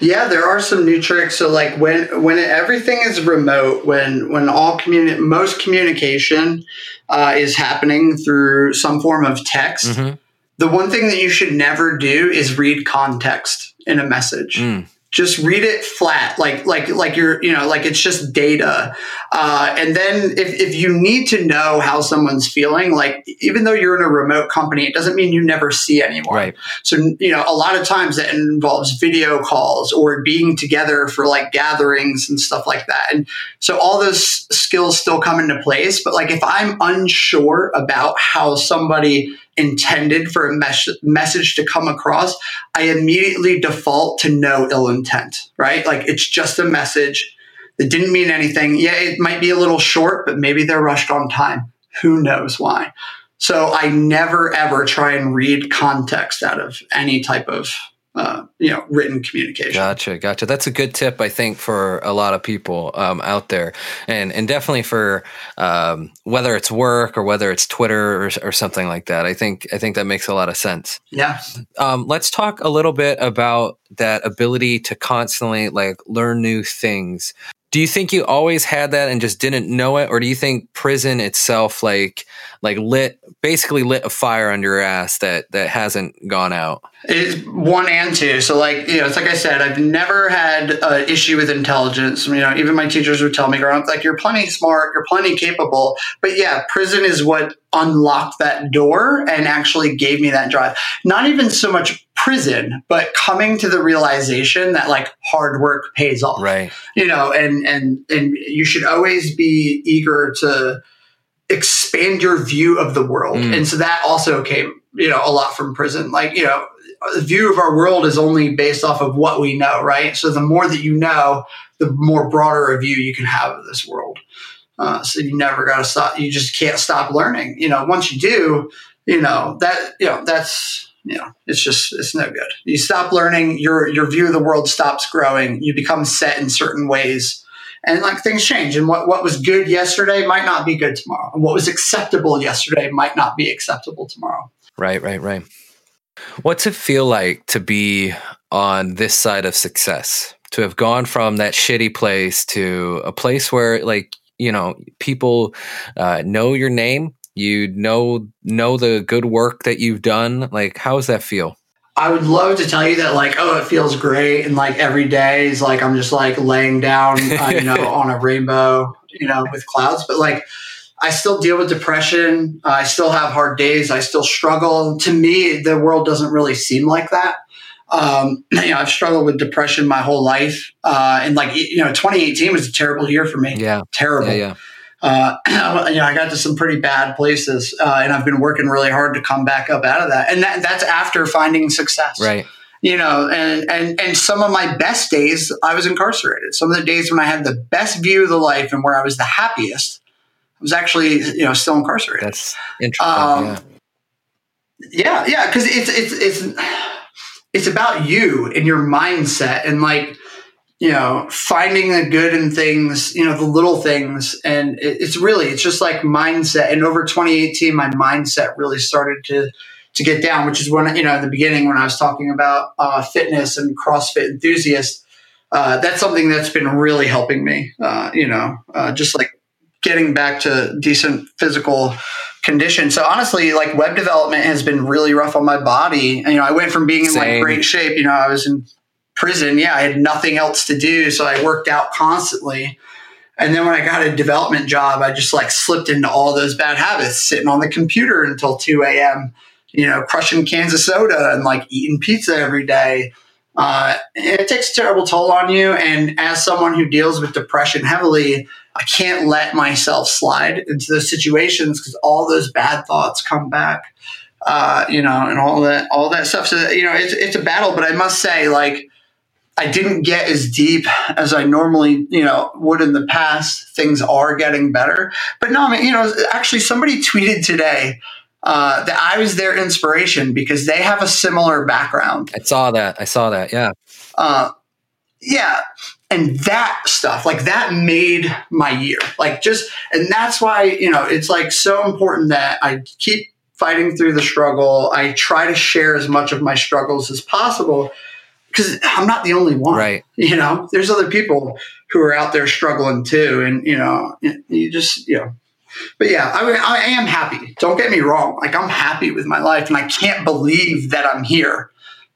yeah, there are some new tricks. So like when when everything is remote, when when all communi- most communication uh, is happening through some form of text, mm-hmm. the one thing that you should never do is read context in a message. Mm just read it flat like like like you're you know like it's just data. Uh, and then if, if you need to know how someone's feeling like even though you're in a remote company it doesn't mean you never see anyone. Right. so you know a lot of times that involves video calls or being together for like gatherings and stuff like that. And so all those skills still come into place. But like if i'm unsure about how somebody intended for a mes- message to come across, I immediately default to no ill intent, right? Like it's just a message that didn't mean anything. Yeah, it might be a little short, but maybe they're rushed on time. Who knows why? So I never ever try and read context out of any type of uh, you know written communication. Gotcha, gotcha. That's a good tip, I think, for a lot of people um, out there, and and definitely for um, whether it's work or whether it's Twitter or, or, something like that. I think I think that makes a lot of sense. Yeah. Um, let's talk a little bit about that ability to constantly like learn new things do you think you always had that and just didn't know it or do you think prison itself like like lit basically lit a fire under your ass that that hasn't gone out it's one and two so like you know it's like i said i've never had an issue with intelligence you know even my teachers would tell me growing up like you're plenty smart you're plenty capable but yeah prison is what unlocked that door and actually gave me that drive not even so much prison, but coming to the realization that like hard work pays off. Right. You know, and and and you should always be eager to expand your view of the world. Mm. And so that also came, you know, a lot from prison. Like, you know, the view of our world is only based off of what we know, right? So the more that you know, the more broader a view you can have of this world. Uh, so you never got to stop. You just can't stop learning. You know, once you do, you know that you know that's you know, it's just it's no good. You stop learning, your your view of the world stops growing. You become set in certain ways, and like things change. And what what was good yesterday might not be good tomorrow. And what was acceptable yesterday might not be acceptable tomorrow. Right, right, right. What's it feel like to be on this side of success? To have gone from that shitty place to a place where like you know people uh, know your name you know know the good work that you've done like how does that feel i would love to tell you that like oh it feels great and like every day is like i'm just like laying down uh, you know on a rainbow you know, with clouds, but like I still deal with depression. I still have hard days. I still struggle. To me, the world doesn't really seem like that. Um, you know, I've struggled with depression my whole life. Uh, and like, you know, 2018 was a terrible year for me. Yeah. Terrible. Yeah, yeah. Uh, you know, I got to some pretty bad places, uh, and I've been working really hard to come back up out of that. And that, that's after finding success. Right. You know, and, and, and some of my best days, I was incarcerated. Some of the days when I had the best view of the life and where I was the happiest, was actually, you know, still incarcerated. That's interesting. Um, yeah. Yeah. Yeah. Cause it's, it's, it's, it's about you and your mindset and like, you know, finding the good in things, you know, the little things. And it, it's really, it's just like mindset. And over 2018, my mindset really started to, to get down, which is when, you know, in the beginning when I was talking about uh, fitness and CrossFit enthusiasts, uh, that's something that's been really helping me, uh, you know, uh, just like getting back to decent physical condition. So honestly, like web development has been really rough on my body. And, you know, I went from being in Same. like great shape, you know, I was in prison, yeah, I had nothing else to do. So I worked out constantly. And then when I got a development job, I just like slipped into all those bad habits, sitting on the computer until 2 a.m., you know, crushing cans of soda and like eating pizza every day. Uh, it takes a terrible toll on you. And as someone who deals with depression heavily, I can't let myself slide into those situations because all those bad thoughts come back, uh, you know, and all that, all that stuff. So, you know, it's, it's a battle, but I must say, like, I didn't get as deep as I normally, you know, would in the past. Things are getting better, but no, I mean, you know, actually, somebody tweeted today uh, that I was their inspiration because they have a similar background. I saw that. I saw that. Yeah. Uh, yeah. And that stuff, like that made my year. Like just, and that's why, you know, it's like so important that I keep fighting through the struggle. I try to share as much of my struggles as possible because I'm not the only one. Right. You know, there's other people who are out there struggling too. And, you know, you just, you know, but yeah, I, I am happy. Don't get me wrong. Like I'm happy with my life and I can't believe that I'm here,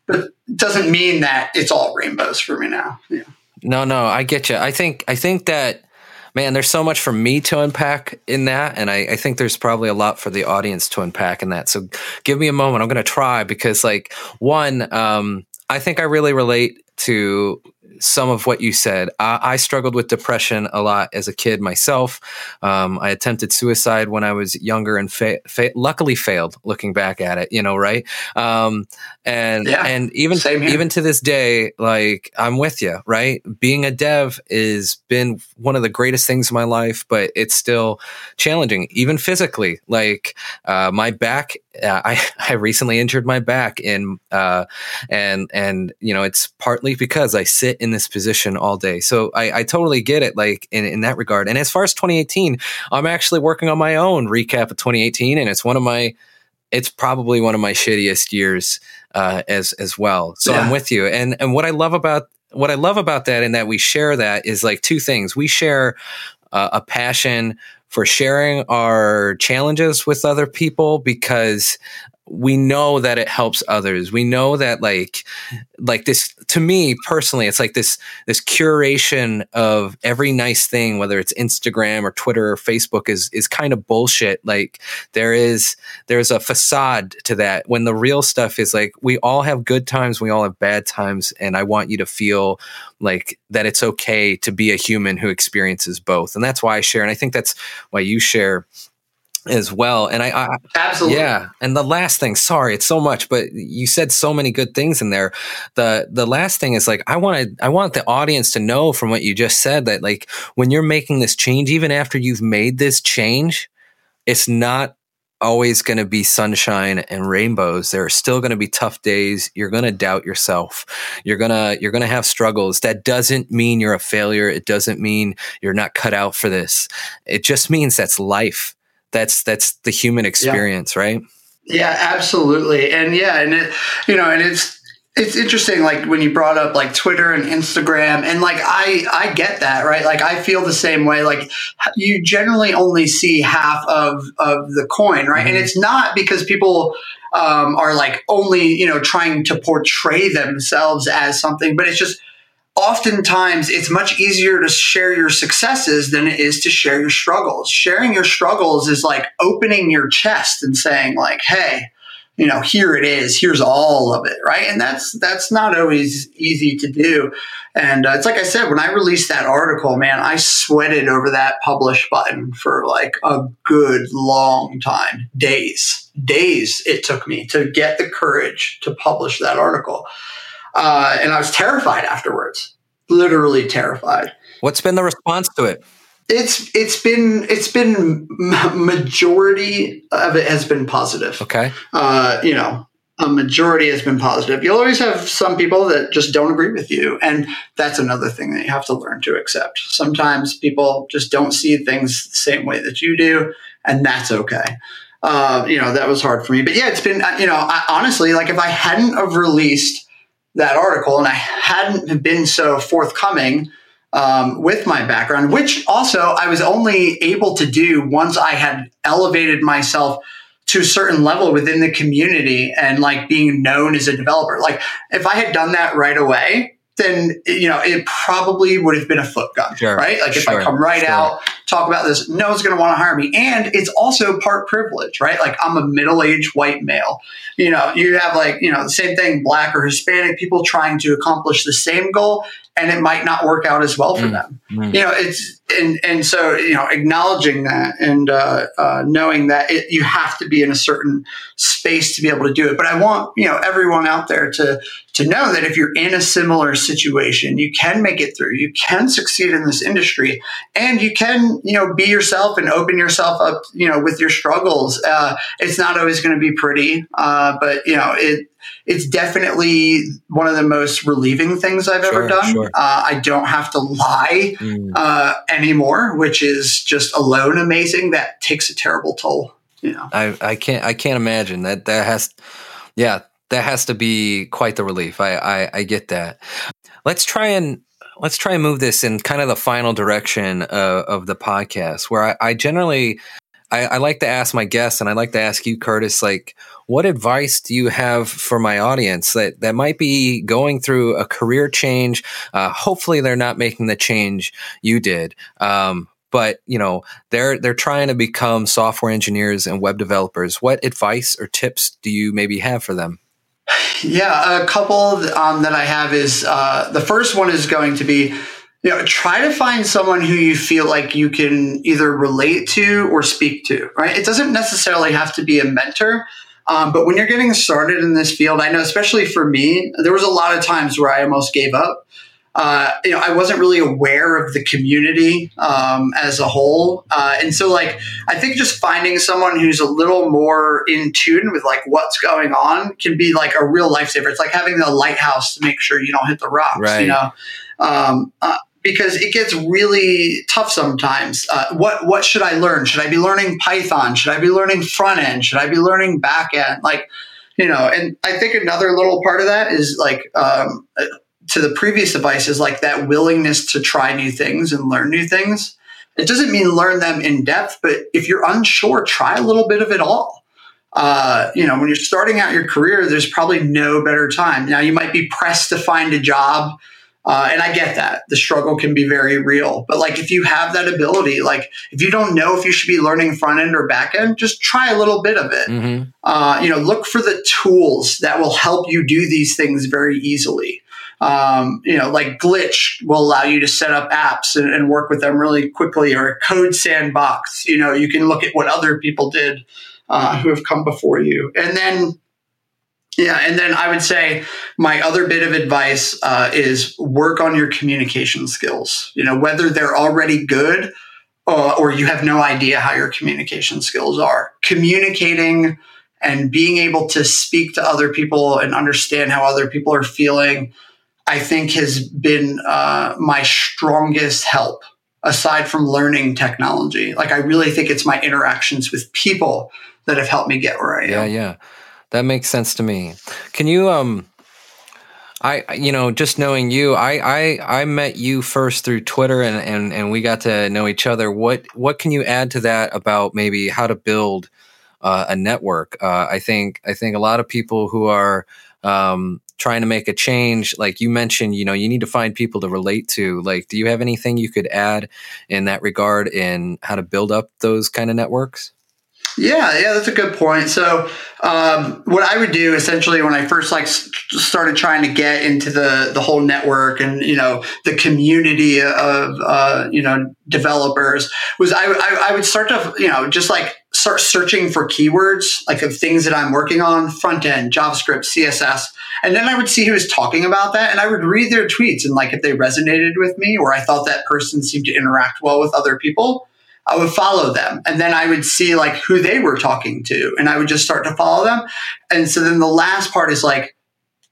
but it doesn't mean that it's all rainbows for me now. Yeah. No, no, I get you. I think, I think that, man, there's so much for me to unpack in that. And I, I, think there's probably a lot for the audience to unpack in that. So give me a moment. I'm going to try because like one, um, I think I really relate to some of what you said. I, I, struggled with depression a lot as a kid myself. Um, I attempted suicide when I was younger and fa- fa- luckily failed. Looking back at it, you know, right? Um, and yeah, and even even to this day, like I'm with you, right? Being a dev has been one of the greatest things in my life, but it's still challenging, even physically. Like uh, my back, uh, I I recently injured my back in, uh, and and you know it's partly because I sit in this position all day. So I, I totally get it, like in, in that regard. And as far as 2018, I'm actually working on my own recap of 2018, and it's one of my, it's probably one of my shittiest years uh, as as well. So yeah. I'm with you. And and what I love about what I love about that and that we share that is like two things. We share uh, a passion for sharing our challenges with other people because we know that it helps others. We know that like like this to me personally it's like this this curation of every nice thing whether it's instagram or twitter or facebook is is kind of bullshit. Like there is there's a facade to that. When the real stuff is like we all have good times we all have bad times and i want you to feel like that it's okay to be a human who experiences both. And that's why i share and i think that's why you share as well. And I, I, absolutely, yeah. And the last thing, sorry, it's so much, but you said so many good things in there. The the last thing is like I want I want the audience to know from what you just said that like when you're making this change, even after you've made this change, it's not always going to be sunshine and rainbows there are still going to be tough days you're going to doubt yourself you're going to you're going to have struggles that doesn't mean you're a failure it doesn't mean you're not cut out for this it just means that's life that's that's the human experience, yeah. right? Yeah, absolutely. And yeah, and it you know, and it's it's interesting like when you brought up like Twitter and Instagram and like I I get that, right? Like I feel the same way. Like you generally only see half of of the coin, right? Mm-hmm. And it's not because people um, are like only, you know, trying to portray themselves as something, but it's just oftentimes it's much easier to share your successes than it is to share your struggles. Sharing your struggles is like opening your chest and saying like, "Hey, you know, here it is. Here's all of it, right? And that's that's not always easy to do. And uh, it's like I said, when I released that article, man, I sweated over that publish button for like a good long time, days, days. It took me to get the courage to publish that article, uh, and I was terrified afterwards, literally terrified. What's been the response to it? It's it's been it's been majority of it has been positive. Okay. Uh, you know, a majority has been positive. You'll always have some people that just don't agree with you, and that's another thing that you have to learn to accept. Sometimes people just don't see things the same way that you do, and that's okay. Uh, you know, that was hard for me, but yeah, it's been you know, I, honestly, like if I hadn't have released that article and I hadn't been so forthcoming um, with my background, which also I was only able to do once I had elevated myself to a certain level within the community and like being known as a developer. Like if I had done that right away, then you know it probably would have been a foot gun, sure, right? Like if sure, I come right sure. out, talk about this, no one's going to want to hire me, and it's also part privilege, right? Like I'm a middle-aged white male. You know, you have like you know the same thing, black or Hispanic people trying to accomplish the same goal, and it might not work out as well for mm. them. Mm. You know, it's and and so you know, acknowledging that and uh, uh, knowing that it, you have to be in a certain space to be able to do it. But I want you know everyone out there to to know that if you're in a similar situation, you can make it through. You can succeed in this industry, and you can you know be yourself and open yourself up. You know, with your struggles, uh, it's not always going to be pretty, uh, but you know it it's definitely one of the most relieving things I've sure, ever done. Sure. Uh, I don't have to lie mm. uh, anymore, which is just alone amazing. That takes a terrible toll. You know, I, I can't I can't imagine that that has yeah that has to be quite the relief. I, I, I get that. Let's try and let's try and move this in kind of the final direction uh, of the podcast, where I, I generally I, I, like to ask my guests, and I like to ask you, Curtis, like, what advice do you have for my audience that, that might be going through a career change? Uh, hopefully, they're not making the change you did. Um, but you know they're they're trying to become software engineers and web developers. What advice or tips do you maybe have for them? Yeah, a couple um, that I have is uh, the first one is going to be you know try to find someone who you feel like you can either relate to or speak to right? It doesn't necessarily have to be a mentor um, but when you're getting started in this field i know especially for me there was a lot of times where i almost gave up uh, you know i wasn't really aware of the community um, as a whole uh, and so like i think just finding someone who's a little more in tune with like what's going on can be like a real lifesaver it's like having the lighthouse to make sure you don't hit the rocks right. you know um, uh, because it gets really tough sometimes. Uh, what what should I learn? Should I be learning Python? Should I be learning front end? Should I be learning back end? Like, you know, and I think another little part of that is like um, to the previous advice is like that willingness to try new things and learn new things. It doesn't mean learn them in depth, but if you're unsure, try a little bit of it all. Uh, you know, when you're starting out your career, there's probably no better time. Now you might be pressed to find a job uh, and I get that the struggle can be very real. But like, if you have that ability, like if you don't know if you should be learning front end or back end, just try a little bit of it. Mm-hmm. Uh, you know, look for the tools that will help you do these things very easily. Um, you know, like Glitch will allow you to set up apps and, and work with them really quickly, or a Code Sandbox. You know, you can look at what other people did uh, who have come before you, and then yeah, and then I would say my other bit of advice uh, is work on your communication skills. You know, whether they're already good uh, or you have no idea how your communication skills are. Communicating and being able to speak to other people and understand how other people are feeling, I think has been uh, my strongest help aside from learning technology. Like, I really think it's my interactions with people that have helped me get where I am. Yeah, yeah. That makes sense to me. Can you um I you know just knowing you I I I met you first through Twitter and and and we got to know each other. What what can you add to that about maybe how to build uh, a network? Uh, I think I think a lot of people who are um, trying to make a change, like you mentioned, you know, you need to find people to relate to. Like, do you have anything you could add in that regard in how to build up those kind of networks? Yeah, yeah, that's a good point. So, um, what I would do essentially when I first like started trying to get into the the whole network and you know the community of uh, you know developers was I, I I would start to you know just like start searching for keywords like of things that I'm working on front end JavaScript CSS and then I would see who was talking about that and I would read their tweets and like if they resonated with me or I thought that person seemed to interact well with other people I would follow them and then I would see like who they were talking to and I would just start to follow them. And so then the last part is like,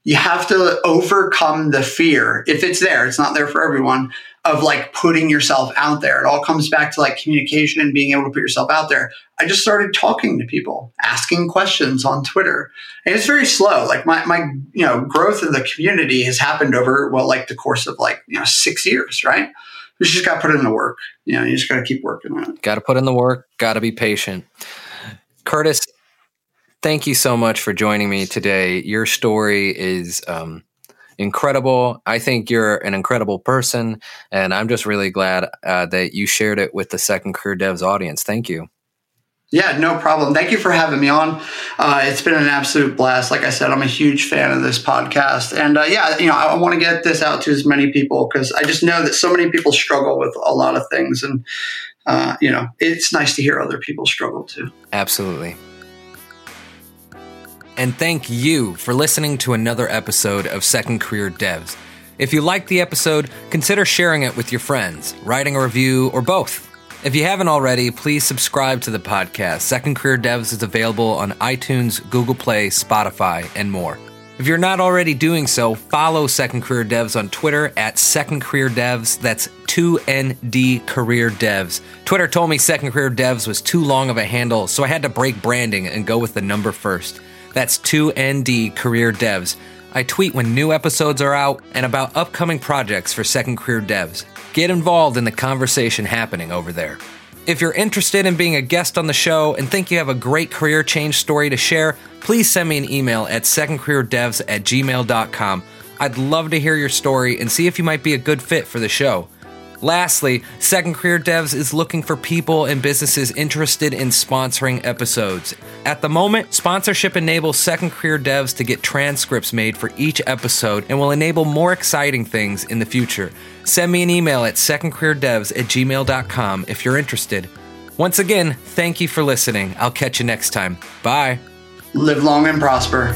you have to overcome the fear. If it's there, it's not there for everyone of like putting yourself out there. It all comes back to like communication and being able to put yourself out there. I just started talking to people, asking questions on Twitter. And it's very slow. Like my, my, you know, growth in the community has happened over, well, like the course of like, you know, six years, right? You just got to put in the work. You know, you just got to keep working on it. Got to put in the work. Got to be patient. Curtis, thank you so much for joining me today. Your story is um, incredible. I think you're an incredible person, and I'm just really glad uh, that you shared it with the Second Career Devs audience. Thank you. Yeah, no problem. Thank you for having me on. Uh, it's been an absolute blast. Like I said, I'm a huge fan of this podcast, and uh, yeah, you know, I, want to get this out to as many people because I just know that so many people struggle with a lot of things, and uh, you know, it's nice to hear other people struggle too. Absolutely. And thank you for listening to another episode of Second Career Devs. If you liked the episode, consider sharing it with your friends, writing a review, or both. If you haven't already, please subscribe to the podcast. Second Career Devs is available on iTunes, Google Play, Spotify, and more. If you're not already doing so, follow Second Career Devs on Twitter at Second Career Devs. That's 2ND Career Devs. Twitter told me Second Career Devs was too long of a handle, so I had to break branding and go with the number first. That's 2ND Career Devs. I tweet when new episodes are out and about upcoming projects for Second Career Devs. Get involved in the conversation happening over there. If you're interested in being a guest on the show and think you have a great career change story to share, please send me an email at secondcareerdevs at gmail.com. I'd love to hear your story and see if you might be a good fit for the show. Lastly, Second Career Devs is looking for people and businesses interested in sponsoring episodes. At the moment, sponsorship enables Second Career Devs to get transcripts made for each episode and will enable more exciting things in the future. Send me an email at secondcareerdevs at gmail.com if you're interested. Once again, thank you for listening. I'll catch you next time. Bye. Live long and prosper.